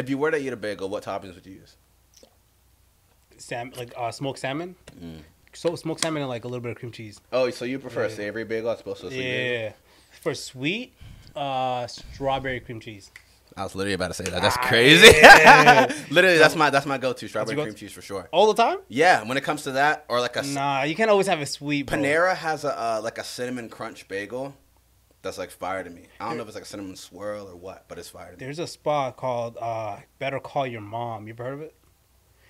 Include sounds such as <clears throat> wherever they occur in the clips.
If you were to eat a bagel, what toppings would you use? Sam, like uh, smoked salmon. Mm. So smoked salmon and like a little bit of cream cheese. Oh, so you prefer a savory bagel as opposed to a sweet bagel? Yeah. For sweet, uh, strawberry cream cheese. I was literally about to say that. That's Ah, crazy. yeah. <laughs> literally, that's my that's my go-to strawberry go- cream cheese for sure. All the time? Yeah, when it comes to that, or like a Nah, you can't always have a sweet. Bro. Panera has a uh, like a cinnamon crunch bagel. That's like fire to me. I don't know if it's like a cinnamon swirl or what, but it's fire to me. There's a spot called uh, Better Call Your Mom. You ever heard of it?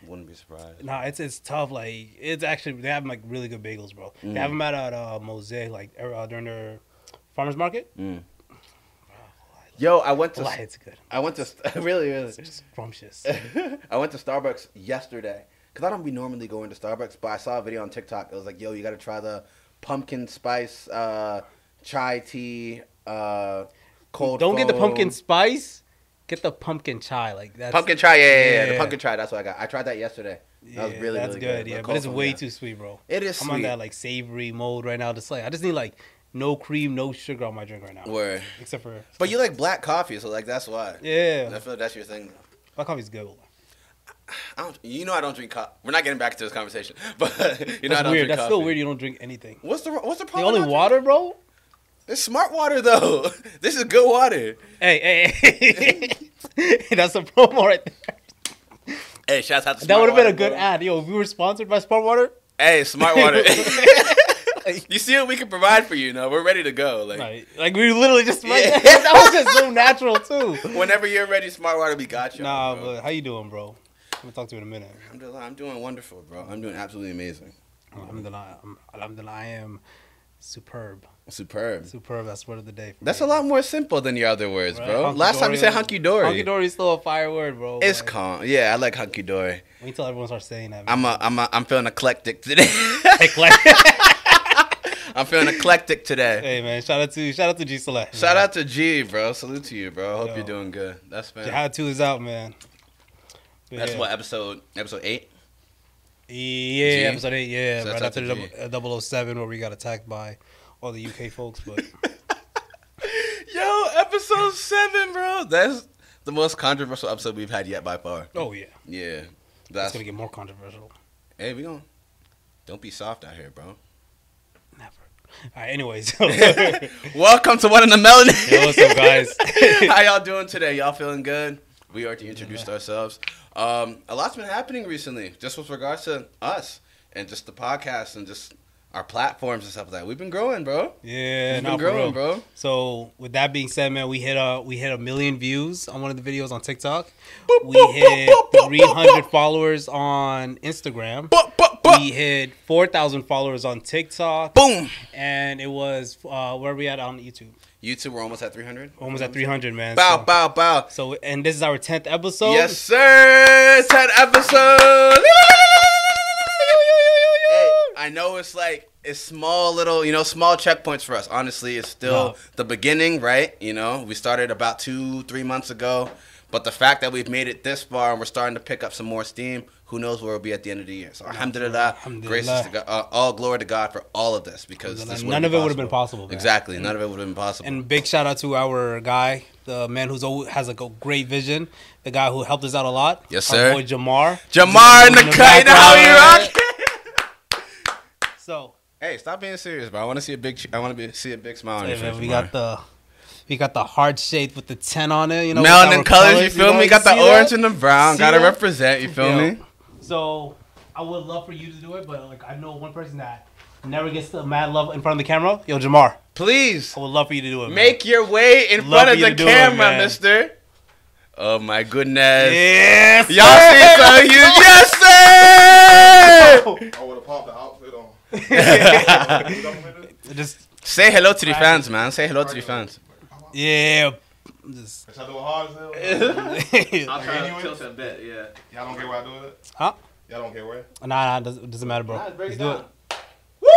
Wouldn't be surprised. Nah, it's it's tough. Like it's actually they have like really good bagels, bro. Mm. They have them at uh, Mosaic, like er, uh, during their farmers market. Mm. <sighs> Yo, I went to Why it's good. I went to <laughs> really really. It's just scrumptious. <laughs> I went to Starbucks yesterday because I don't be normally going to Starbucks, but I saw a video on TikTok. It was like, yo, you got to try the pumpkin spice uh, chai tea. Uh, cold. Don't get the pumpkin spice. Get the pumpkin chai. Like that's Pumpkin chai, yeah, yeah, yeah, The pumpkin chai. That's what I got. I tried that yesterday. That was yeah, really, that's really good. good. Yeah, The but it's foam, way yeah. too sweet, bro. It is I'm sweet. on that like savory mode right now. Just like I just need like no cream, no sugar on my drink right now, Word. except for But you like black coffee, so like that's why. yeah. I feel like that's your thing. Black coffee's good. I don't. You know I don't drink coffee. We're not getting back to this conversation, <laughs> but you know I That's don't weird. drink That's coffee. still weird. You don't drink anything. What's the What's the The only water, bro. It's smart water though. <laughs> this is good water. Hey, hey, hey. <laughs> that's a promo right there. Hey, shouts out to that would have been a good bro. ad. Yo, if we were sponsored by Smart Water, Hey, smart water. <laughs> you see what we can provide for you? No, we're ready to go. Like like, like we literally just Yeah. that was just so natural too. whenever you're ready, smart water, we got you. Nah, bro. but how you doing, bro? I'm gonna talk to you in a minute. Alhamdulillah, I'm doing wonderful, bro. I'm doing absolutely amazing. Alhamdulillah, I'm- Alhamdulillah, I am superb. Superb. Superb. That's word of the day. For That's me. a lot more simple than your other words, Right, bro. hunky Last time you said hunky dory. Hunky dory is still a fire word, bro. It's Like, calm. Yeah, I like hunky dory. Wait till everyone starts saying that. I'm a, I'm a, I'm feeling eclectic today. <laughs> Eclectic. <laughs> I'm feeling eclectic today. hey man, shout out to shout out to G Select. Shout out to G, bro. Salute to you, bro. Hope Yo. you're doing good. That's fan. Jihad Two is out, man. But That's yeah. what episode episode eight. Yeah, G? episode eight. Yeah, So right after the double- uh, 007 where we got attacked by all the UK folks. But <laughs> Yo, episode seven, bro. That's the most controversial episode we've had yet by far. oh yeah, Yeah, it's that's. gonna get more controversial. Hey, we going Don't be soft out here, bro. Never. All right. Anyways, <laughs> <laughs> Welcome to one in the melanin. Yo, what's up, guys? How y'all doing today? Y'all feeling good? We already introduced ourselves. Um, a lot's been happening recently, just with regards to us and just the podcast and just our platforms and stuff like that. We've been growing, bro. yeah, We've been growing, bro. So with that being said, man, we hit a we hit a million views on one of the videos on TikTok. Boop, We boop, hit boop, boop, boop, 300 followers on Instagram. We hit 4,000 followers on TikTok, Boom. and it was uh, where are we at on YouTube? YouTube, we're almost at 300. Almost at 300, man. Bow, so, bow, bow. so and this is our 10th episode. yes, sir. 10 episodes. Hey, I know it's like it's small little, you know, small checkpoints for us. Honestly, it's still No. the beginning, right? You know, we started about two, three months ago, but the fact that we've made it this far and we're starting to pick up some more steam, who knows where we'll be at the end of the year? So, alhamdulillah, Alhamdulillah. gracious to God, uh, all glory to God for all of this because this None of it would have been possible. man. Exactly, none of it would have been possible. And big shout out to our guy, the man who's always has like a great vision, the guy who helped us out a lot. Yes, sir. boy Jamar. Jamar in the cut, you know how he rock. <laughs> So Hey, stop being serious, bro. I want to see a big. I want to be see a big smile on hey, your man, face. we got the we got the heart shape with the ten on it. You know, with melanin our colors, You feel know, me? Got the see that? orange and the brown. See Gotta that? represent. You feel Yo. me? So I would love for you to do it, but like I know one person that never gets the mad love in front of the camera. Yo, Jamar, Please I would love for you to do it. man. make your way in Love front of the to do it, camera. Mister. Oh my goodness! Yes, Y'all see so huge? <laughs> Yes, sir. I would have popped the outfit on. <laughs> <laughs> just Say hello to the fans, man. Say hello to the fans. Yeah, just Should I do it hard as hell? <laughs> I'll try to <laughs> tilt it a bit, yeah. Y'all don't care where I do it? huh? Y'all don't care where? Nah, nah, it doesn't, it doesn't matter, bro. Nah, break Let's do down. Woo!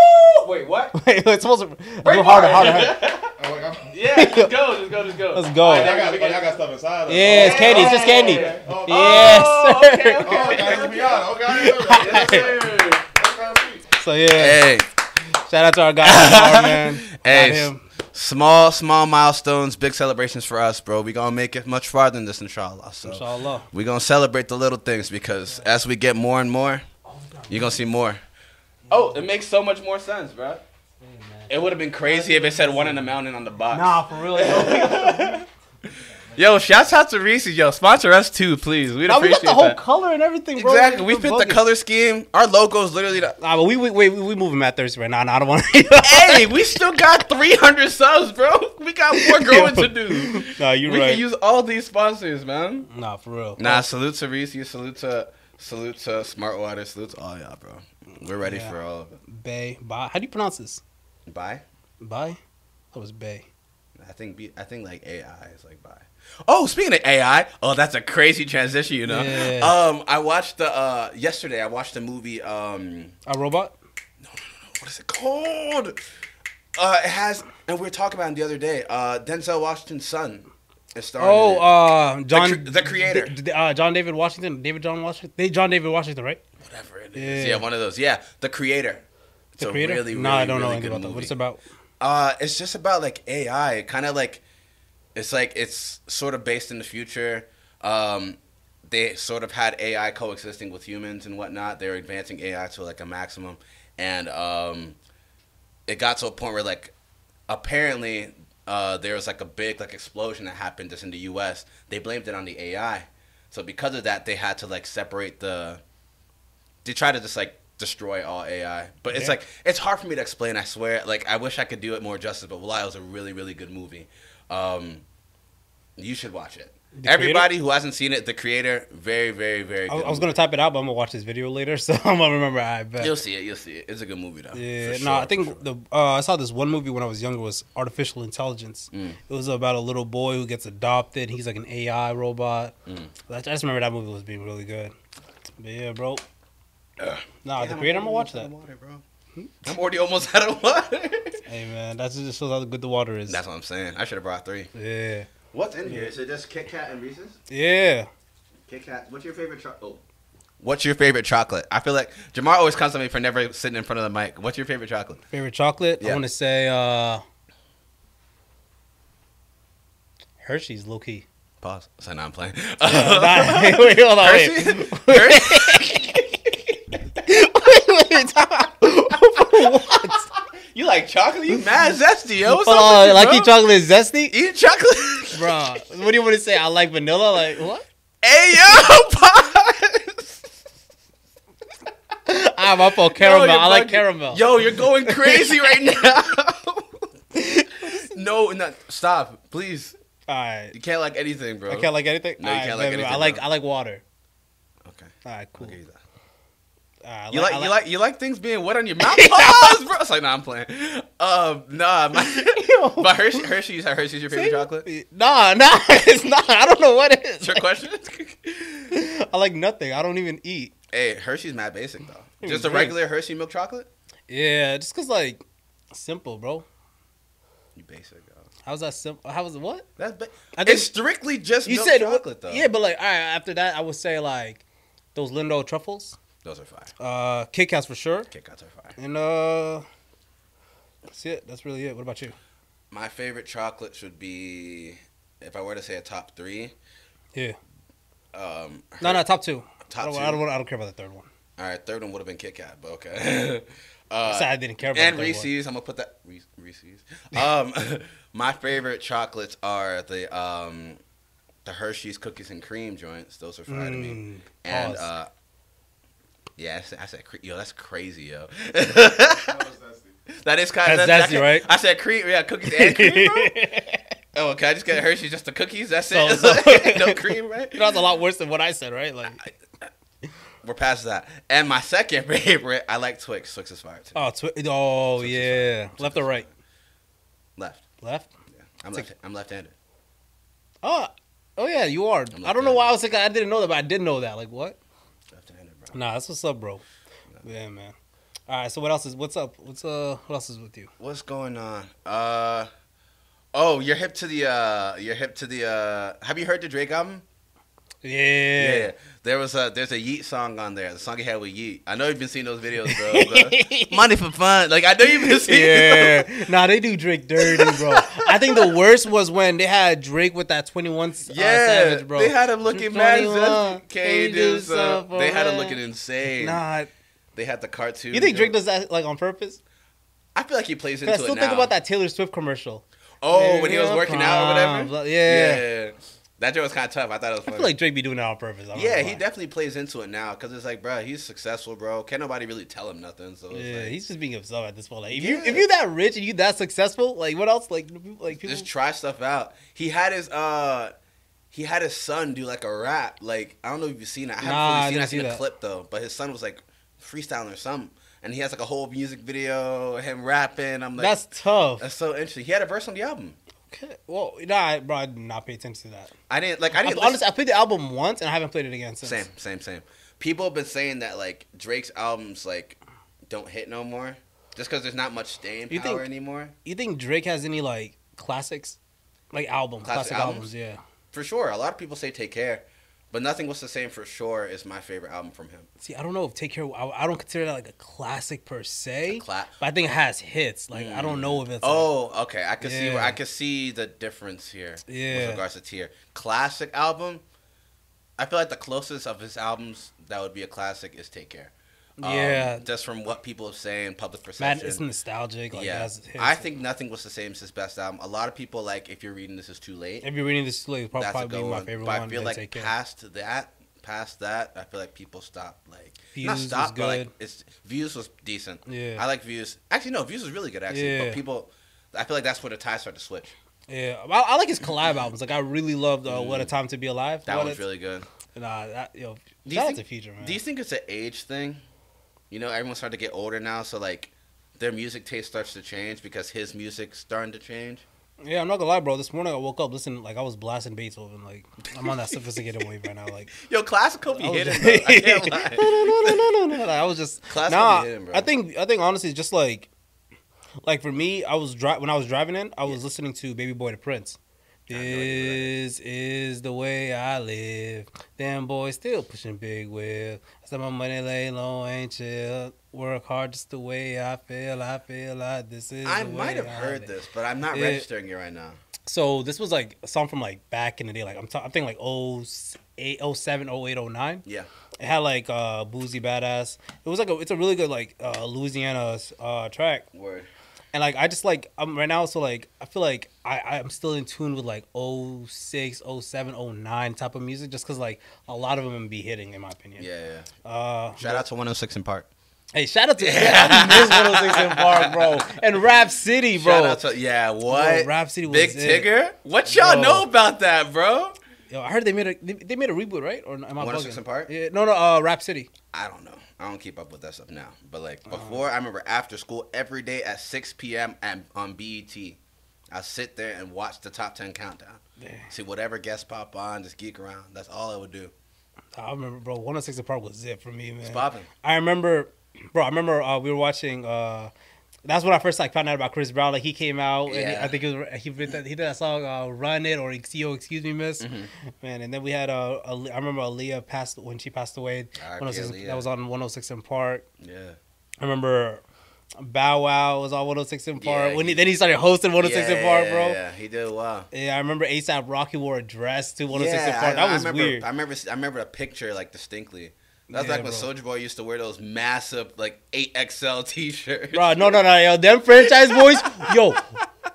Wait, what? it. <laughs> Wait, it's supposed to do it harder, harder, harder. Oh, like, I'm, Yeah, just go, just go, just go. Let's go. oh, y'all, got, oh, y'all got stuff inside. of it. Yeah, it's candy. It's just candy. Oh, Yes, Oh, oh sir. okay, Oh, okay, okay, okay, to be honest. Okay, Yes, okay. sir. That's kind of sweet. So yeah, Hey, shout out to our guy, Jamar, man. Hey, him. Small, small milestones, big celebrations for us, bro. We gonna make it much farther than this, inshallah. So Inshallah. we gonna celebrate the little things because as we get more and more, you're gonna see more. Oh, it makes so much more sense, bro. It would have been crazy if it said one in the mountain on the box. Nah, for real. <laughs> <laughs> yo. Shouts out to Reese. Yo, sponsor us too, please. We'd Nah, we got the whole that. color and everything, bro. Exactly. We We're fit the color scheme. Our logo's literally the. Nah, but we we we, we moving Matt Thursday right now. Nah, I don't want. To. hey, we <laughs> still got 300 subs, bro. We got more <laughs> growing to do. Nah, you we right. We can use all these sponsors, man. nah, for real. Nah, salute to Reese. Salute to salute to Smart Water. Salute to all y'all, bro. We're ready Yeah. for all of it. Bay. Bye. How do you pronounce this? Bye. Bye. That was Bay. I think be, I think like AI is like bye. Oh, speaking of AI, oh that's a crazy transition, you know. Yeah. Um, I watched the uh yesterday. I watched the movie. Um, A robot. No, no, no. what is it called? Uh, it has, and we were talking about it the other day. Uh, Denzel Washington's son is starring. Oh, uh, John, the creator. D- d- uh, John David Washington, David John Washington, they John David Washington, right? whatever it is. Yeah. Yeah. one of those. Yeah, the creator. It's The a creator. really, no, I don't know anything about that. What's it movie. about? Uh, it's just about like AI, kind of like it's like it's sort of based in the future. Um, they sort of had AI coexisting with humans and whatnot. They're advancing AI to like a maximum, and um, it got to a point where like apparently uh, there was like a big like explosion that happened just in the U.S. They blamed it on the AI, so because of that, they had to like separate the. They try to just like destroy all AI, but it's Yeah. like it's hard for me to explain. I swear, like I wish I could do it more justice. But Wallah was a really really good movie. Um, you should watch it. The Everybody who hasn't seen it, the creator, very very very. I, Good I was gonna type it out, but I'm gonna watch this video later, <laughs> so I'm gonna remember. I bet. You'll see it. You'll see it. It's a good movie though. Yeah, for no, I think sure. the uh, I saw this one movie when I was younger was Artificial Intelligence. Mm. It was about a little boy who gets adopted. He's like an AI robot. Mm. I just remember that movie was being really good. But yeah, bro. Ugh. Nah, Damn, the creator, I'm I'm gonna watch that. <laughs> water, bro. I'm already almost out of water. Hey man, that's just shows how good the water is. That's what I'm saying. I should have brought three. yeah, What's in here? Is it just Kit Kat and Reese's? yeah. Kit Kat. What's your favorite chocolate? Oh. What's your favorite chocolate? I feel like Jamar always comes to me for never sitting in front of the mic. What's your favorite chocolate? Favorite chocolate? I want to say uh Hershey's, low key. Pause. So now I'm playing. <laughs> Nah, <laughs> wait, hold on, wait. Hershey? <laughs> Wait, Hershey? wait, wait, time out. Like chocolate? You mad zesty, yo? What's Hold up you, like bro? eat chocolate is zesty, Eat chocolate? <laughs> bro. What do you want to say? I like vanilla. Like what? hey, yo, <laughs> pause. Ah, my fault. Yo, Caramel. I like caramel. Yo, you're going crazy right <laughs> now. no, no, stop, please. All right. You can't like anything, bro. I can't like anything. No, you All can't right, like baby, I like bro. I like water. Okay, All right, cool. I'll you that. All right, I You like, you like you like things being wet on your <laughs> mouth, pause, bro. It's like nah, I'm playing. Um, nah, my, <laughs> but Hershey, Hershey's, Hershey's your favorite chocolate. Nah, <laughs> nah, it's not. I don't know what it is. Your question. I like nothing. I don't even eat. hey, Hershey's mad basic though. Just a regular Hershey milk chocolate. Yeah, just cause like simple, bro. You basic, yo. How's that simple? How was it? What? That's ba- I think- it's strictly just You milk said chocolate though. Yeah, but like, all right. After that, I would say like those Lindor truffles, those are fire. uh, Kit Kats for sure, Kit Kats are fire. and uh, that's it. That's really it. What about you? My favorite chocolate should be, if I were to say a top three. Yeah. Um, No, no, top two. Top I don't, two. I don't, want- I don't care about the third one. All right, third one would have been Kit Kat, but okay. I <laughs> uh, said I didn't care about and Reese's. I'm gonna put that Reese- Reese's. Um, <laughs> my favorite chocolates are the um, the Hershey's cookies and cream joints. Those are fire to me. Mm, And uh, yeah, I said, I said cre- yo, that's crazy, yo. That was nasty. that is kind of That's zesty, right? I said cream, yeah, cookies and cream. Bro? <laughs> oh, can I just get Hershey's just the cookies? That's So- it. so- <laughs> no cream, right? <laughs> You know, that's a lot worse than what I said, right? Like, We're past that. And my second favorite, I like Twix. Twix is fire too. oh, twi- oh Twix yeah, left or right? Left. Left. Yeah, I'm left. I'm left-handed. Oh, oh yeah, you are. I'm don't know why I was thinking I didn't know that, but I did know that. Like what? Nah, that's what's up, bro. Yeah, man. All right, so what else is what's up? What's uh what else is with you? What's going on? Uh, oh, you're hip to the uh, you're hip to the uh. Have you heard the Drake album? Yeah. There was a there's a Yeat song on there. The song he had with Yeat. I know you've been seeing those videos, bro. <laughs> money for fun. Like I know you've been seeing. Yeah, those. <laughs> nah, they do Drake dirty, bro. I think the worst was when they had Drake with that Twenty One uh, Yeah, Savage, bro. they had him looking mad. 21, zesty. Can you do something something? for They had him looking insane. Nah, They had the cartoon. you think Drake does that like on purpose? I feel like he plays into I still it think about that Taylor Swift commercial. Oh, when he was working out or whatever. Yeah. yeah. That joke was kind of tough. I thought it was I feel like Drake be doing that on purpose. I yeah, he definitely plays into it now because it's like, bro, he's successful, bro. Can't nobody really tell him nothing. So it's Yeah, like, he's just being himself at this point. Like, if you Yeah. if you're that rich and you that successful, like what else? Like, like people. just try stuff out. He had his uh, he had his son do like a rap. Like I don't know if you've seen it. I haven't Nah, I seen. I didn't seen see a that. clip though, but his son was like freestyling or something, and he has like a whole music video, him rapping. I'm like, that's tough. that's so interesting. He had a verse on the album. Okay. Well, nah, bro, I did not pay attention to that. I didn't like. I I didn't. honestly, I played the album once and I haven't played it again since. Same, same, same. People have been saying that like Drake's albums like don't hit no more, just because there's not much staying You power think- anymore. You think Drake has any like classics, like album Classic classic, albums? albums? Yeah. For sure, a lot of people say Take Care, but Nothing Was the Same for sure is my favorite album from him. See, I don't know if Take Care. I, I don't consider that like a classic per se, Cla- but I think it has hits. Like I don't know if it's. like- Oh, okay. I can see where I can see the difference here Yeah. with regards to tier. Classic album. I feel like the closest of his albums that would be a classic is Take Care. Um, Yeah. just from what people are saying, public perception. it's nostalgic. Like, yeah. I think Nothing Was the Same his best album. A lot of people like if you're reading this is too late. if you're reading this, probably, That's a probably good my favorite but one. I feel like past that, past that, I feel like people stop like Views not was stop, but like it's views was decent. Yeah. I like views. Actually, no, views was really good. Actually, Yeah. but people, I feel like that's where the ties start to switch. Yeah, I, I like his collab albums. Like I really loved uh, "What a Time to Be Alive." Mm. That What one's really good. Nah, that yo, Do you think- to Future man. Do you think it's an age thing? You know, everyone's starting to get older now, so like their music taste starts to change because his music's starting to change. yeah, I'm not gonna lie, bro. This morning I woke up listening, like I was blasting Beethoven. Like I'm on that sophisticated <laughs> wave right now. Like Yo, classical be I was hitting. just- though. I can't <laughs> lie. <laughs> Like, I was just Classical nah. be hitting, bro. I think I think honestly, it's just like like for me, I was dri- when I was driving in, I was listening to Baby Boy da Prince. This is the way I live. Damn boy, still pushing big wheel. I said my money lay low, ain't chill. Work hard just the way I feel. I feel like this is. I might have I heard live. this, but I'm not Yeah. registering it right now. So this was like a song from like back in the day. Like I'm, t- I'm thinking like 08, 07, 08, 09. Yeah. It had like uh Boosie Badazz. It was like a it's a really good like uh Louisiana uh track. Word. And like I just like I'm right now so like I feel like I I'm still in tune with like 06, 07, 09 type of music just cuz like a lot of them be hitting in my opinion. Yeah, yeah. Uh Shout out to 106 in Park. Hey, shout out to <laughs> yeah. Miss 106 in Park, bro. And Rap City, bro. Shout out to yeah, what? Rap City was Big it. Tigger? What y'all Bro. know about that, bro? Yo, I heard they made a they, they made a reboot, right? Or am I 106 bugging? in Park? Yeah, no, no, uh Rap City. I don't know. I don't keep up with that stuff now. But like Uh-huh. before, I remember after school every day at 6 p.m. at, on BET, I sit there and watch the top 10 countdown. See whatever guests pop on, just geek around. That's all I would do. I remember, bro. 106 in Park was it for me, man. It's popping. I remember, <clears throat> bro. I remember uh, we were watching. Uh, that's when I first like found out about Chris Brown. Like he came out, and he, Yeah. I think it was he did that, he did that song uh, "Run It" or "Yo, Excuse Me, Miss." Mm-hmm. Man, and then we had uh, I remember Aaliyah passed when she passed away. R.I.P. 106 Aaliyah. that was on 106 in Park. Yeah. I remember Bow Wow was on 106 in Park. Yeah, when he, he- then he started hosting 106 yeah, in Park, bro. Yeah, he did well. Yeah, I remember ASAP Rocky wore a dress to 106 in Park. That I was remember, weird. I remember. I remember a picture like distinctly. That's Yeah, like when. Soulja Boy used to wear those massive like 8XL <laughs> T-shirts. bro. No, no, no, yo, them franchise boys, yo,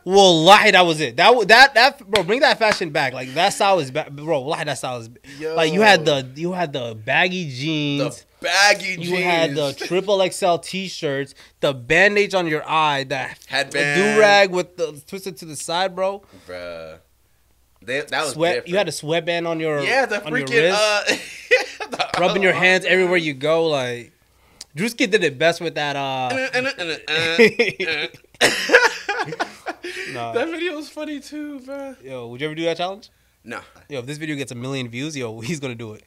well, lie, that was it. That that that bro, bring that fashion back. Like that style is back, bro. Lie, that style is like you had the you had the baggy the jeans. baggy jeans. you had the <laughs> triple XL T-shirts, the bandage on your eye, that Headband. do rag with the twisted to the side, bro. Bruh. They, that was Sweat. different. You had a sweatband on your yeah, the your freaking wrist, uh, <laughs> the- rubbing your hands everywhere you go. Like Drewski did it best with that. Uh, nah. that video was funny too, bro. Yo, would you ever do that challenge? No, Yo, if this video gets a million views, yo, <laughs> he's gonna do it.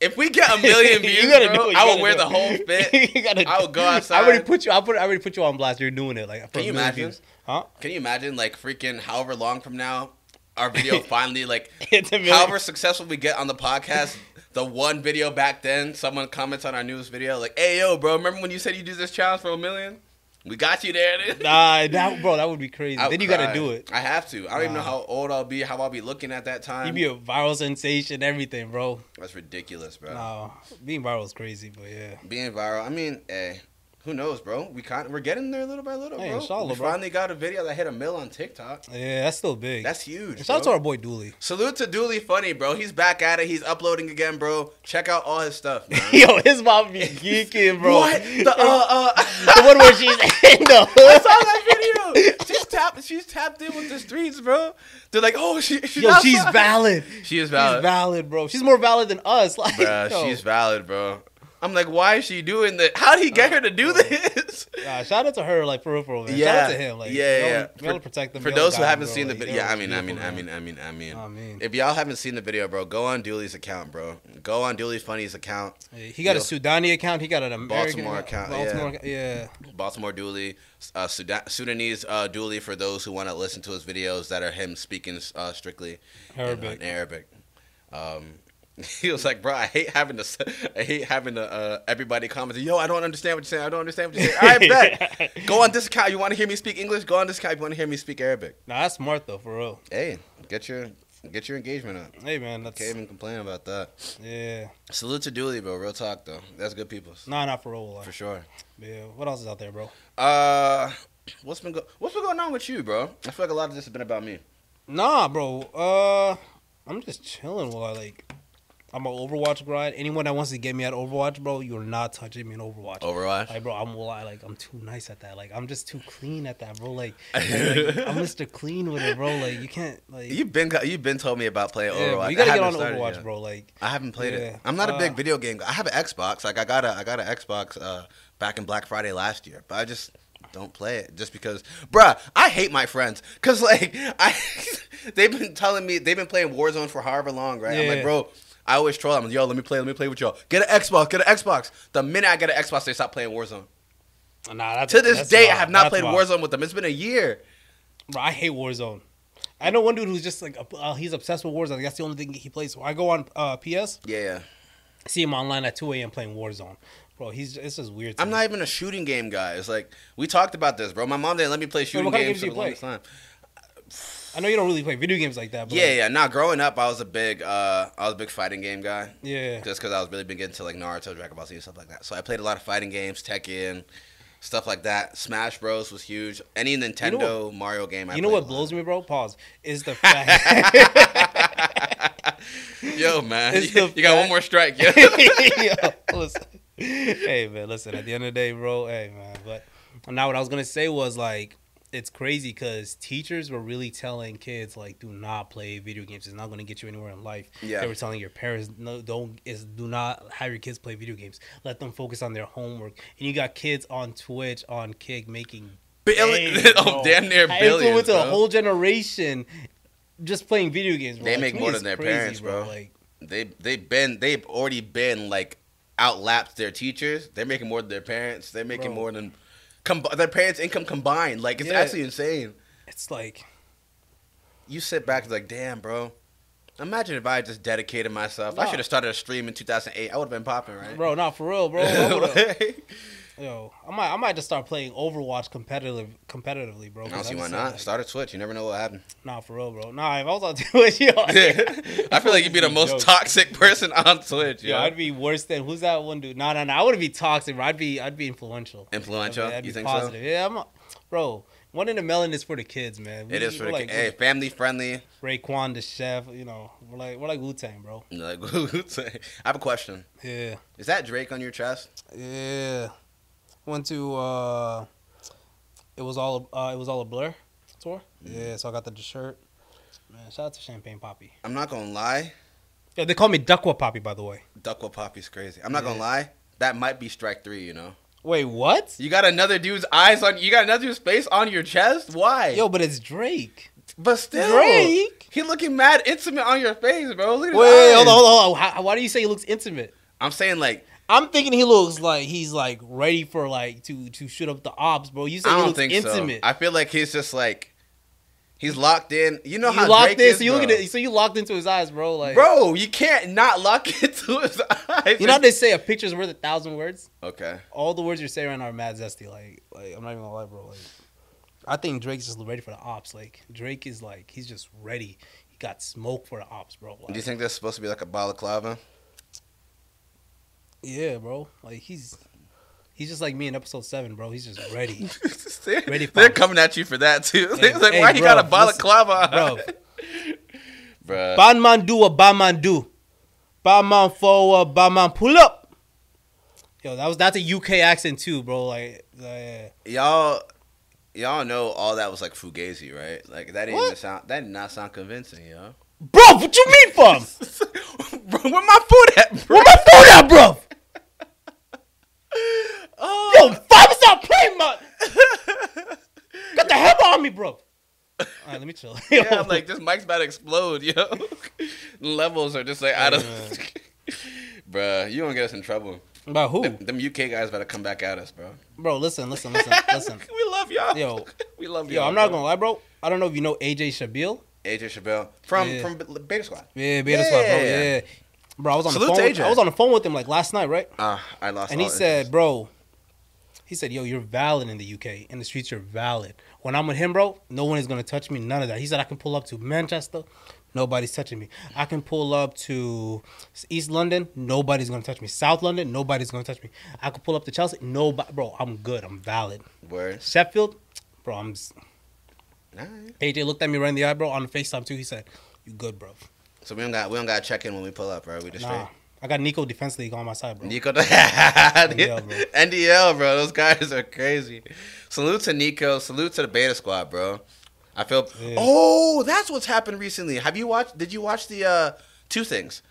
if we get a million <laughs> views, bro, do it, you I would wear the whole fit. I would go I outside. already put you. I put. I already put you on blast. You're doing it. Like, Can you imagine? views. Huh? Can you imagine, like, freaking however long from now, our video <laughs> finally, like, <laughs> however successful we get on the podcast, the one video back then, someone comments on our newest video like, "Hey yo, bro, remember when you said you do this challenge for a million? We got you there." dude." Nah, that bro, that would be <laughs> crazy. I then you gotta do it. I have to. I don't even know how old I'll be, how I'll be looking at that time. you'd be a viral sensation, everything, bro. That's ridiculous, bro. Nah, being viral is crazy, but yeah. Being viral. I mean, hey, who knows, bro? We kind we're getting there little by little, Hey, bro. inshallah, we bro. finally got a video that hit a mill on TikTok. Yeah, that's still big. That's huge. Shout out to our boy Dooley. Salute to Dooley Funny, bro. He's back at it. He's uploading again, bro. Check out all his stuff, man. <laughs> Yo, his mom be <laughs> geeking, bro. What? The uh uh <laughs> the one where she's in the I hood. saw that video. She's tapped. She's tapped in with the streets, bro. They're like, oh, she, she's Yo, she's valid. She is valid. She's valid, valid, bro. She's more valid than us. Like, Bruh. She's valid, bro. I'm like, why is she doing that? How did he get her to do this? <laughs> Nah, shout out to her, like for real, for real, man. Yeah. Shout out to him, like Yeah, yeah. y'all For- protect them. For those who haven't seen the video, yeah, I mean, I mean, I mean. I mean, I mean. I mean, If y'all haven't seen the video, bro, go on Dooley's account, bro. Go on Dooley's Funny's account. Yeah, he got Yo. a Sudani account. He got an American Baltimore account, Baltimore, yeah. yeah. Baltimore Dooley, uh, Sudan- Sudanese uh, Dooley for those who want to listen to his videos that are him speaking uh, strictly in- Arabic. In, Arabic. Um, <laughs> he was like, "Bro, I hate having to, I hate having to, uh, everybody comment. Yo, I don't understand what you're saying. I don't understand what you're saying. All right, bet. <laughs> Go on this account. You want to hear me speak English? Go on this account. You want to hear me speak Arabic? Nah, that's smart though, for real. Hey, get your, get your engagement up. Hey, man, that's Can't even complain about that. yeah. Salute to Dooley, bro. Real talk though. That's good people. Nah, not for real. Like, For sure. Yeah. What else is out there, bro? Uh, what's been go- what's been going on with you, bro? I feel like a lot of this has been about me. Nah, bro. Uh, I'm just chilling while I like. I'm an Overwatch grind. Anyone that wants to get me at Overwatch, bro, you're not touching me in Overwatch. Overwatch. Like, bro, I'm like I'm too nice at that. Like, I'm just too clean at that, bro. Like, <laughs> like, I'm Mr. Clean with it, bro. Like, you can't like. You've been you've been told me about playing yeah, Overwatch. you gotta I get on Overwatch, yet. bro. Like, I haven't played Yeah. it. I'm not a big Uh, video game. guy. I have an Xbox. Like I got a I got an Xbox uh, back in Black Friday last year, but I just don't play it just because, bruh. I hate my friends because like <laughs> I <laughs> they've been telling me they've been playing Warzone for however long, right? I'm like, bro. I always troll them. Yo, let me play. Let me play with y'all. Get an Xbox. Get an Xbox. The minute I get an Xbox, they stop playing Warzone. nah. That's, To this day, I have not That's played wild. Warzone with them. It's been a year. Bro, I hate Warzone. I know one dude who's just like uh, he's obsessed with Warzone. That's the only thing he plays. So I go on uh, PS, Yeah, yeah. see him online at 2 a.m. playing Warzone. Bro, he's it's just weird. To I'm me. not even a shooting game guy. It's like we talked about this, bro. My mom didn't let me play shooting what kind of games for the longest time. I know you don't really play video games like that. But Yeah, like, yeah. Nah, growing up, I was a big, uh, I was a big fighting game guy. yeah. Just because I was really big into like Naruto, Dragon Ball Z, and stuff like that. So I played a lot of fighting games, Tekken, stuff like that. Smash Bros was huge. Any Nintendo know Mario game. I You know what blows me, bro? Pause. Is the <laughs> fact. <laughs> Yo, man, <laughs> you, the got one more strike. Yo. Yo, listen. Hey man, listen. At the end of the day, bro. Hey man, but now what I was gonna say was like, it's crazy because teachers were really telling kids like, do not play video games. It's not gonna get you anywhere in life. Yeah. They were telling your parents, no, don't is do not have your kids play video games. Let them focus on their homework. And you got kids on Twitch, on Kick, making Billion- <laughs> oh, bro. damn near I billions, influenced a whole generation just playing video games. Bro. They Like, make more than their crazy, parents, bro. Like, They they've been they've already been like outlapped their teachers. They're making more than their parents. They're making Bro. more than com- their parents' income combined. Like it's Yeah. actually insane. it's like. You sit back and like, damn, bro. Imagine if I just dedicated myself. I should have started a stream in 2008. I would have been popping, right? Bro, not for real, bro. <laughs> I would've- Like, Yo, I might, I might just start playing Overwatch competitive, competitively, bro. I don't see why not. Like, Start a Twitch. You never know what happened. nah, for real, bro. Nah, if I was on <laughs> Twitch, yo, <laughs> I feel like you'd be the <laughs> most Yo. toxic person on Twitch. Yo, Yo, I'd be worse than who's that one dude? Nah, nah, nah. I wouldn't be toxic, bro. I'd be, I'd be influential. Influential? I'd be You think positive. Yeah, I'm, a, bro. One in a million is for the kids, man. it We- is for the like, hey, family friendly. Raekwon the chef. You know, we're like, we're like Wu Tang, bro. Like, Wu Tang. I have a question. Yeah, Is that Drake on your chest? yeah. Went to, uh, it was all, uh, it was all a blur tour. Mm-hmm. Yeah, so I got the shirt. Man, shout out to Champagne Papi. I'm not gonna lie. Yeah, they call me Duckwa Poppy, by the way. Duckwa Poppy's crazy. I'm not gonna lie. That might be strike three. You know. Wait, what? You got another dude's eyes on. You got another dude's face on your chest. Why? Yo, but it's Drake. but still, Drake? He looking mad intimate on your face, bro. Look at Wait, wait, hold on, eyes. hold on, hold on. How, why do you say he looks intimate? I'm saying like I'm thinking he looks like he's like ready for like to to shoot up the ops, bro. You say I he looks intimate. so. I feel like he's just like He's locked in. You know You how locked Drake in, is, so you look at it, so you locked into his eyes, bro. Like, Bro, you can't not lock <laughs> into his eyes. you know how they say a picture's worth a thousand words. Okay. All the words you're saying right now are mad zesty. Like, like I'm not even gonna lie, bro. Like, I think Drake's just ready for the ops. Like, Drake is like, he's just ready. He got smoke for the ops, bro. Like, Do you think that's supposed to be like a balaclava? Yeah, bro. Like he's he's just like me in episode seven, bro. He's just ready, <laughs> they're, Ready they're coming at you for that too. Hey, like, hey, why bro, got a balaclava? bro. <laughs> Bruh. Bad man do what bad man do. Bad man forward, bad man pull up. Yo, that was that's a UK accent too, bro. Like, uh, y'all, y'all know all that was like fugazi, right? Like that didn't even sound. That did not sound convincing, yo. bro, what you mean, fam? <laughs> bro, where my food at, bro? Where my phone at, bro? Oh. Yo, fam, stop playing, man. <laughs> Got the hammer on me, bro. All right, let me chill. <laughs> yeah, I'm like this mic's about to explode, yo. <laughs> Levels are just like out of. Bruh, you gonna get us in trouble. about who, Them, them UK guys better come back at us, bro. bro? Listen, listen, listen, listen. we love y'all. Yo. we love y'all. I'm not bro. gonna lie, bro. I don't know if you know AJ Shabeel. AJ Shabeel from Yeah. from Beta Squad. Yeah, Beta Squad, bro. Yeah. Bro. I was on Salute the phone. with- I was on the phone with him like last night, right? Uh, I lost. And he said, bro, he said, yo, you're valid in the UK. In the streets, you're valid. When I'm with him, bro, no one is gonna touch me. None of that. He said I can pull up to Manchester, nobody's touching me. I can pull up to East London, nobody's gonna touch me. South London, nobody's gonna touch me. I can pull up to Chelsea, nobody, bro. I'm good. I'm valid. Word. Sheffield, bro. I'm. Alright. AJ looked at me right in the eye, bro, on the FaceTime too. He said, "You good, bro?" So we don't got we don't got to check in when we pull up, bro. We just Nah, I got Niko Defense League on my side, bro. Niko NDL, <laughs> bro. <laughs> NDL, bro. Those guys are crazy. Salute to Niko. Salute to the Beta Squad, bro. I feel. Yeah. Oh, that's what's happened recently. Have you watched? Did you watch the uh two things?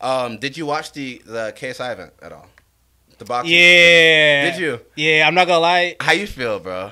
Um, did you watch the the KSI event at all? The boxing. Yeah. Did you? Yeah, I'm not gonna lie. How you feel, bro?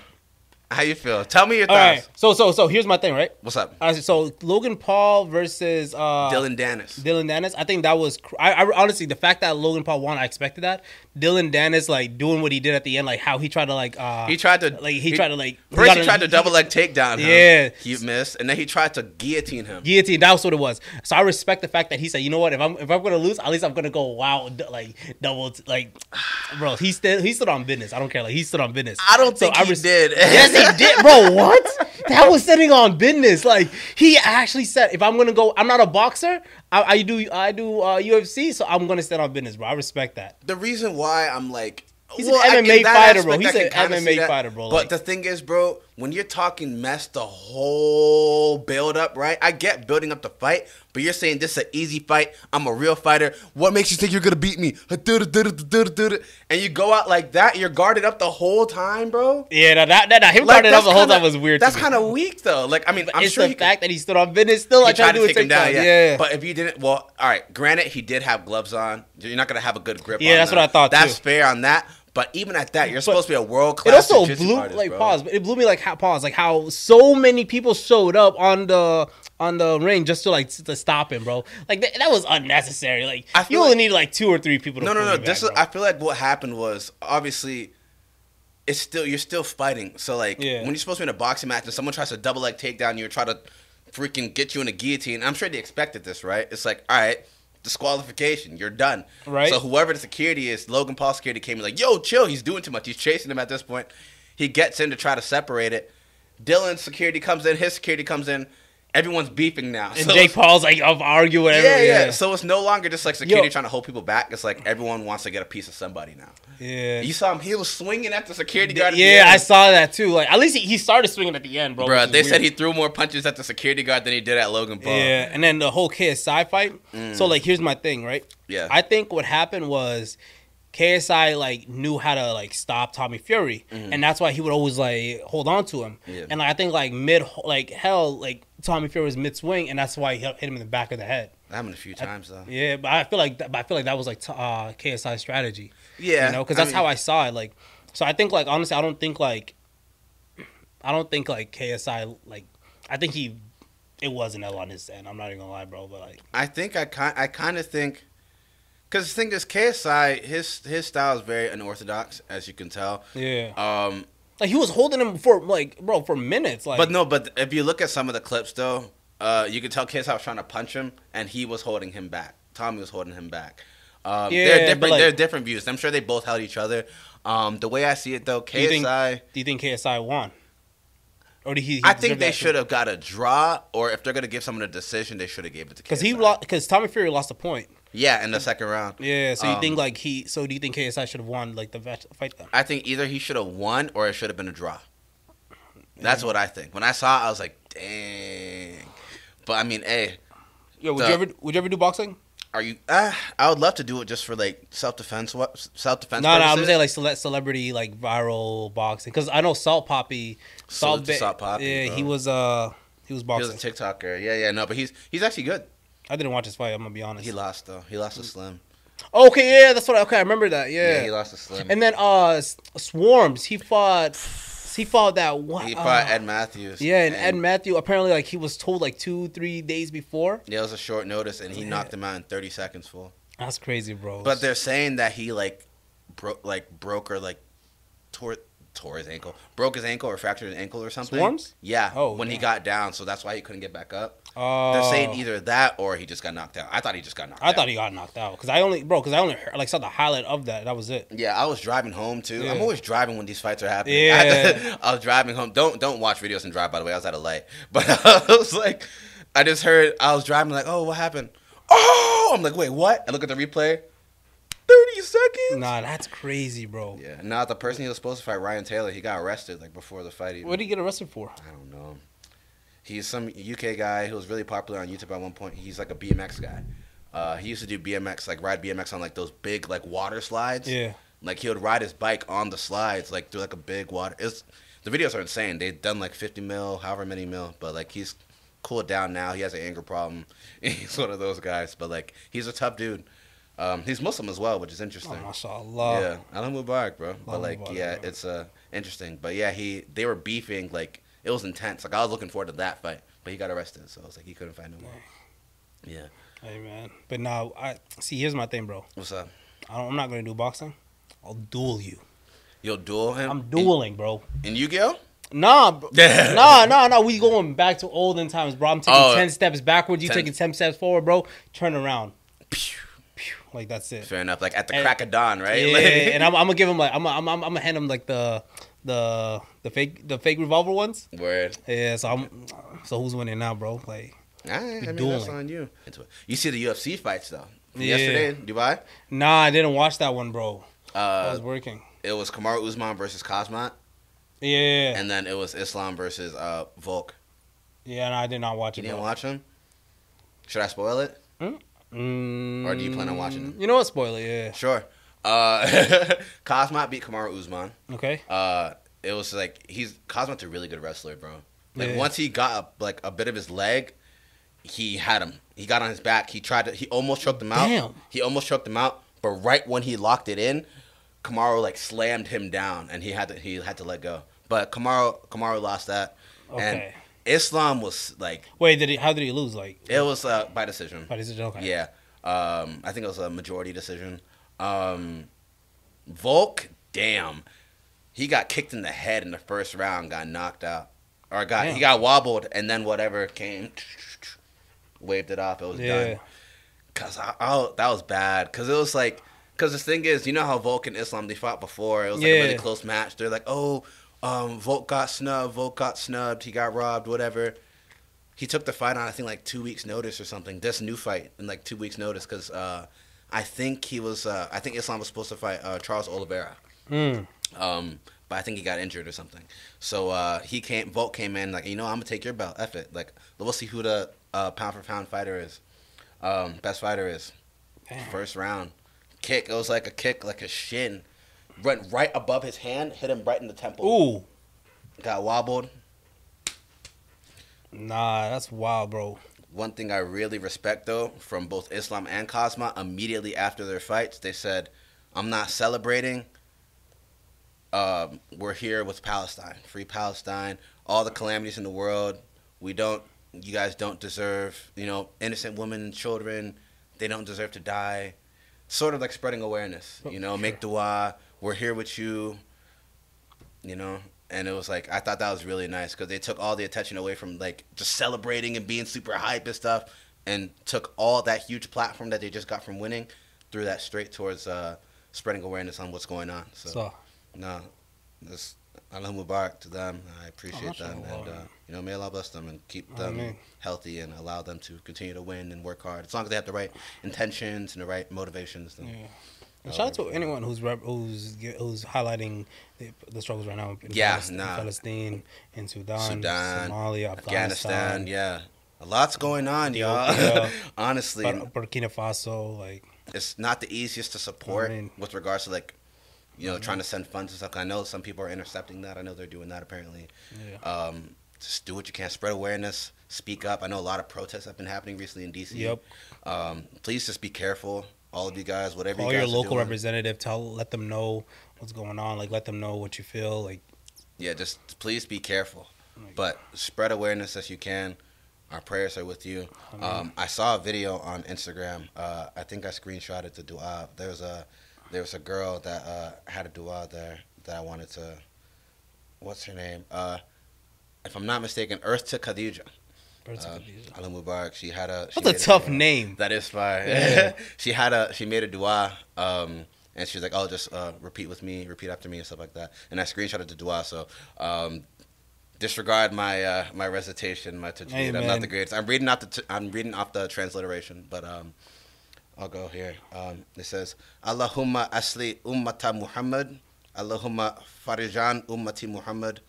How you feel? Tell me your thoughts. right, so so so here's my thing, right? What's up? Uh, so Logan Paul versus uh, Dillon Danis. Dillon Danis. I think that was. Cr- I, I honestly, the fact that Logan Paul won, I expected that. Dillon Danis like doing what he did at the end, like how he tried to like. uh He tried to like he, tried to like. First, got he tried to double leg takedown. Him. Yeah. he missed, and then he tried to guillotine him. guillotine. That was what it was. So I respect the fact that he said, you know what, if I'm if I'm gonna lose, at least I'm gonna go wow, d- like double, t- like, <sighs> bro. He stood he stood on business. I don't care. Like he stood on business. I don't So think I he res- did. yes, he did, bro. What? <laughs> That was sitting on business. Like he actually said, if I'm gonna go, I'm not a boxer. I, I do I do uh, UFC, so I'm gonna stand on business, bro. I respect that. the reason why I'm like He's an I- MMA that fighter, bro. aspect, He's I an MMA fighter, bro. But Like- the thing is, bro, when you're talking mess, the whole build up, right? I get building up the fight, but you're saying this is an easy fight. I'm a real fighter. What makes you think you're gonna beat me? And you go out like that, you're guarded up the whole time, bro. Yeah, that that, that, that him Like, guarding up the whole kinda- time was weird. That's kind of weak, though. Like, I mean, I'm it's sure the he fact that he stood on business. Still, I he tried tried to take him down, yeah. yeah. But if you didn't, well, all right. Granted, he did have gloves on. You're not gonna have a good grip. Yeah, that's what I thought, That's too. fair on that. But even at that, you're supposed to be a world class. It also blew like pause, but it blew me like how pause, like how so many people showed up on the on the ring just to like to stop him, bro. Like that, that was unnecessary. Like I you only like- need like two or three people. to No, no, no. you This back, is. I feel like what happened was obviously. It's still you're still fighting. So like Yeah. when you're supposed to be in a boxing match and someone tries to double leg takedown you or try to freaking get you in a guillotine, I'm sure they expected this, right? It's like, all right, disqualification, you're done. Right. So whoever the security is, Logan Paul security came and like, yo, chill, he's doing too much. He's chasing him at this point. He gets in to try to separate it. Dillon's security comes in, his security comes in. Everyone's beefing now. and So Jake Paul's like of argue whatever. yeah, Yeah, yeah, So it's no longer just like security Yo. trying to hold people back. It's like everyone wants to get a piece of somebody now. yeah. You saw him; he was swinging at the security guard. the Yeah, I saw that too. Like at least he, he started swinging at the end, bro. Is they said he threw more punches at the security guard than he did at Logan Paul. Yeah, and then the whole KSI fight. So mm. like, here's my thing, right? Yeah. I think what happened was KSI like knew how to like stop Tommy Fury, mm. and that's why he would always like hold on to him. Yeah. And I think like mid like hell like Tommy Fury was mid swing, and that's why he hit him in the back of the head. that happened a few times though. Yeah, but I feel like that, but I feel like that was like t- uh, KSI strategy. Yeah, you know, because I that's mean- how I saw it. Like, so I think like honestly, I don't think like, I don't think like KSI like, I think he, it was an L on his end. I'm not even gonna lie, bro. But like, I think I kind I kind of think because the thing is KSI his his style is very unorthodox as you can tell. yeah, Um, Like he was holding him for like, bro, for minutes. Like, But no, but if you look at some of the clips though, uh, you could tell KSI was trying to punch him, and he was holding him back. Tommy was holding him back. Um, Yeah, they're different. like- they're different views. I'm sure they both held each other. Um, the way I see it though, Do you think- KSI. do you think KSI won? Or did he? he I think they should have got a draw, or if they're gonna give someone a decision, they should have gave it to KSI. Because he. Because Tommy Fury lost a point. Yeah, in the second round. Yeah. So you Um, think like he? So do you think KSI should have won like the vet- fight then? I think either he should have won or it should have been a draw. That's what I think. When I saw it, I was like, dang. But I mean, hey, Yo, would the- you ever? Would you ever do boxing? are you? Uh, I would love to do it just for like self defense. What self defense? No, no. I'm saying like cele- celebrity like viral boxing. Because I know Salt Papi. Salute to Ba- Salt Papi, Yeah, bro. he was. Uh, he was boxing. he was a TikToker. Yeah, yeah, no, but he's he's actually good. I didn't watch his fight. I'm gonna be honest. He lost though. He lost to Slim. Okay, yeah, that's what. I, Okay, I remember that. Yeah, Yeah. he lost to Slim. and then uh, S- Swarmz. He fought. He fought that one. he fought uh, Ed Matthews. Yeah, and, Ed Matthew apparently like he was told like two, three days before. Yeah, it was a short notice, and he Yeah. knocked him out in 30 seconds full. That's crazy, bro. But they're saying that he like broke, like broke or like tore tore his ankle, broke his ankle or fractured his ankle or something. Swarmz? Yeah. Oh, when he got down, so that's why he couldn't get back up. uh, They're saying either that or he just got knocked out. I thought he just got knocked out. I out. thought he got knocked out because I only, bro, because I only heard, like saw the highlight of that. That was it. Yeah, I was driving home too. I'm always driving when these fights are happening. Yeah. <laughs> I, was driving home. Don't don't watch videos and drive. By the way, I was at a light, <laughs> but I was like, I just heard I was driving like, oh, what happened? Oh, I'm like, wait, what? I look at the replay. Thirty seconds. Nah, that's crazy, bro. Yeah, not the person he was supposed to fight, Ryan Taylor. He got arrested like before the fight. Even. What did he get arrested for? I don't know. He's some UK guy who was really popular on YouTube at one point. He's like a BMX guy. Uh, he used to do BMX, like ride BMX on like those big like water slides. Yeah. Like he would ride his bike on the slides, like through like a big water. It's the videos are insane. They've done like 50 mil, however many mil, but like he's cooled down now. He has an anger problem. <laughs> he's one of those guys, but like he's a tough dude. Um, he's Muslim as well, which is interesting. Oh, mashallah. Yeah, Alan Mubarak, bro. But like, Mubarak, yeah, bro. it's uh interesting. But yeah, he they were beefing like it was intense. Like I was looking forward to that fight, but he got arrested, so I was like he couldn't fight no more. Yeah, Hey man, but now I see. Here's my thing, bro. what's up? I don't, I'm not gonna do boxing. I'll duel you. You'll duel him. I'm dueling, bro. in, in Yu-Gi-Oh. Nah, bro. <laughs> Nah, nah, nah. We going back to olden times, bro. I'm taking Oh. ten steps backwards. You 10. taking ten steps forward, bro. Turn around. Pew. Like that's it. Fair enough. Like at the And- crack of dawn, right? Yeah, Like- and I'm, <laughs> I'm gonna give him like I'm, I'm, I'm, I'm gonna hand him like the the the fake the fake revolver ones. Word. Yeah, so I'm so who's winning now, bro? Like right, I mean, that's dueling. on you. You see the UFC fights though. From Yeah. Yesterday, Dubai. nah, I didn't watch that one, bro. I Uh, was working. it was Kamaru Usman versus Khamzat, Yeah, and then it was Islam versus uh, Volk. yeah, no, I did not watch You it. didn't Bro. watch them? Should I spoil it? Mm, Or do you plan on watching them? You know what? Spoiler, yeah. Sure. Uh, <laughs> Khamzat beat Kamaru Usman. Okay. Uh, it was like he's Khamzat's a really good wrestler, bro. Like Yeah. once he got a, like a bit of his leg, he had him. He got on his back. He tried to. He almost choked him out. Damn. He almost choked him out. But right when he locked it in, Kamaru like slammed him down, and he had to he had to let go. But Kamaru Kamaru lost that. And Okay. Islam was like Wait, did he? How did he lose? Like, it was uh, by decision. by decision? Okay. Yeah. Um, I think it was a majority decision. Um, Volk, damn, he got kicked in the head in the first round, got knocked out, or got Damn. he got wobbled, and then whatever came, waved it off. It was Yeah. done. Cause I, I, that was bad. Cause it was like, cause the thing is, you know how Volk and Islam they fought before. It was like a really close match. They're like, oh, um, Volk got snubbed. Volk got snubbed. He got robbed. Whatever. He took the fight on I think like two weeks notice or something. This new fight in like two weeks notice because uh, I think he was uh, I think Islam was supposed to fight uh, Charles Oliveira. Mm. Um, but I think he got injured or something. So uh, he came. Volk came in like, you know, I'm gonna take your belt. F it. Like, we'll see who the uh, pound for pound fighter is. Um, best fighter is. Damn. First round kick. It was like a kick, like a shin, went right above his hand, hit him right in the temple. Ooh. Got wobbled. Nah, that's wild, bro. One thing I really respect though from both Islam and Khamzat, immediately after their fights, they said, "I'm not celebrating. Um, we're here with Palestine, free Palestine. All the calamities in the world, we don't. You guys don't deserve. You know, innocent women and children, they don't deserve to die. Sort of like spreading awareness. You know, make dua. We're here with you. You know." and it was like I thought that was really nice because they took all the attention away from like just celebrating and being super hype and stuff, and took all that huge platform that they just got from winning, threw that straight towards uh, spreading awareness on what's going on. So, So, no, this Allah Mubarak to them. I appreciate Oh, them, and uh, you know, may Allah bless them and keep them Ameen. healthy and allow them to continue to win and work hard. As long as they have the right intentions and the right motivations. Then, yeah. And shout out to anyone who's rep, who's who's highlighting the, the struggles right now in, Yeah, Palestine, nah. Palestine, in Sudan, Sudan, Somalia, Afghanistan, Afghanistan, yeah. A lot's going on, y'all. <laughs> Honestly, Bur- Burkina Faso, like it's not the easiest to support I mean- with regards to like, you know, trying to send funds and stuff. I know some people are intercepting that. I know they're doing that apparently. yeah. Um, just do what you can, spread awareness, speak up. I know a lot of protests have been happening recently in DC. Yep. Um, please just be careful, all of you guys. Whatever Call you your local representative. Tell, let them know what's going on. Like, let them know what you feel. Like, Yeah, just please be careful, but spread awareness as you can. Our prayers are with you. Um, I saw a video on Instagram. Uh, I think I screenshotted the dua. There was a there was a girl that uh, had a dua there that I wanted to. What's her name? Uh, if I'm not mistaken, Earth to Khadija. Birds of Uh, Khadija. Allah Mubarak. She had a. she that's a tough dua. name. That is fire. Yeah. <laughs> she had a she made a dua, um, and she's like, "Oh, just uh, repeat with me, repeat after me, and stuff like that." And I screenshotted the dua, so um, disregard my uh, my recitation, my tajweed. I'm not the greatest. I'm reading off the t- I'm reading off the transliteration, but um, I'll go here. Um, it says, "Allahumma asli ummata Muhammad, Allahumma farijan ummati Muhammad,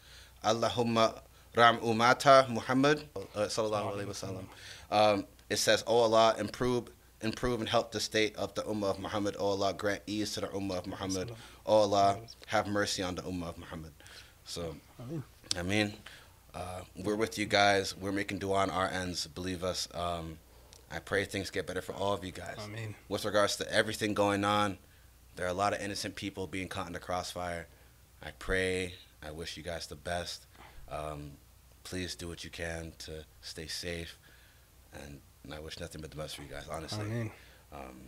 Allahumma ram ummata Muhammad." Uh, sallallahu alaihi wasallam. Um, it says, "Oh Allah, improve." Improve and help the state of the Ummah of Muhammad. Oh Allah, grant ease to the Ummah of Muhammad. Oh Allah, have mercy on the Ummah of Muhammad. So, I mean, uh, we're with you guys. We're making dua on our ends. Believe us. Um, I pray things get better for all of you guys. I mean, With regards to everything going on, there are a lot of innocent people being caught in the crossfire. I pray. I wish you guys the best. Um, please do what you can to stay safe, and, and I wish nothing but the best for you guys. I Honestly, mean, um,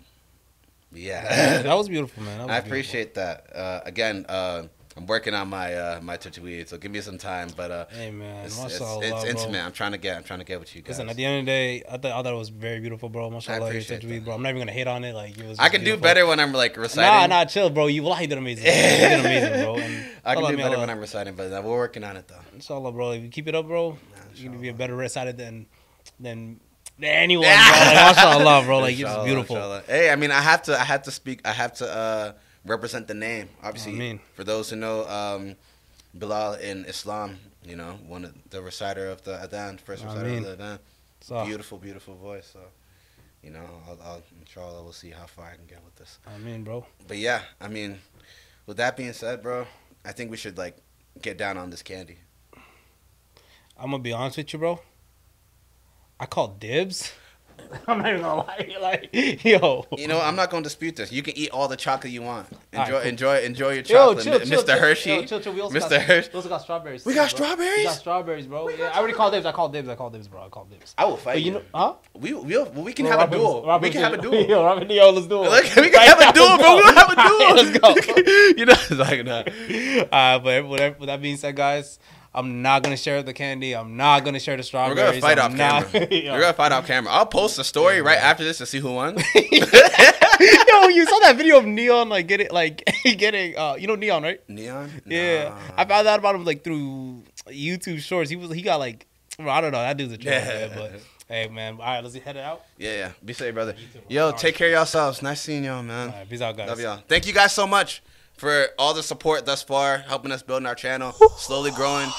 yeah. that was beautiful, man. <laughs> Was I beautiful. appreciate that. Uh, again, uh, I'm working on my uh, my tajweed, so give me some time. But uh, Hey, man, it's, it's, it's intimate. I'm trying to get. I'm trying to get with you guys. Listen, at the end of the day, I thought, I thought it was very beautiful, bro. Mashallah, your tajweed, bro. I'm not even gonna hate on it. Like, it was. I can do better when I'm like reciting. nah, nah, chill, bro. You, wallahi, did amazing. You did amazing, bro. And <laughs> I can do better Allah- when I'm reciting, but uh, we're working on it though. it's Inshallah, bro. If you keep it up, bro, Nah, you're gonna be a better reciter than than anyone, bro. <laughs> Like, mashallah, bro. Like, it's Inshallah, beautiful. inshallah. Hey, I mean, I have to. I have to speak. I have to uh, represent the name. Obviously, I mean. for those who know um, Bilal in Islam, you know, one of the reciter of the Adhan, first I reciter mean. of the Adhan. So, Beautiful, beautiful voice. So, you know, I'll, I'll inshallah we'll see how far I can get with this. I mean, bro. But yeah, I mean, with that being said, bro, I think we should like get down on this candy. I'm gonna be honest with you, bro. I call dibs. <laughs> I'm not even gonna lie. <laughs> Like, <laughs> yo, You know, I'm not going to dispute this. You can eat all the chocolate you want. Enjoy, Alright, cool. enjoy, enjoy your chocolate, chill, Mi- chill, Mr. chill, Hershey. yo, chill, chill. We also Mr. Got, Hershey. we also got strawberries. We got bro. strawberries? We got strawberries, bro. Yeah, I already called dibs. I called dibs. I called dibs, bro. I called dibs. I called dibs. I will fight But you know, huh? We we'll, we can Bro, have a Robin's- duel. we Robin's- can have a duel. Yo, Robin, yo, let's do it. Look, we can Right have a duel, bro. go. We'll have a duel. let's go. you know, it's like that. Uh, but with that, with that being said, guys, I'm not gonna share the candy. I'm not gonna share the strawberries. We're gonna fight I'm off not- camera. Yo. <laughs> We're gonna fight off camera. I'll post a story right after this to see who won. <laughs> Yo, you saw that video of Neon like getting like <laughs> getting uh you know Neon right? Neon. Yeah, Nah. I found out about him like through YouTube Shorts. He was he got like I don't know that dude's a troll, Yeah. but hey man, all right, let's head it out. Yeah, yeah. Be safe, brother. You too, bro. Yo, take care of yourselves. Nice seeing y'all, man. All right, peace out, guys. Love y'all. Thank you guys so much for all the support thus far, helping us building our channel, slowly growing.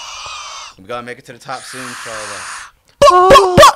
We gotta make it to the top soon, inshallah.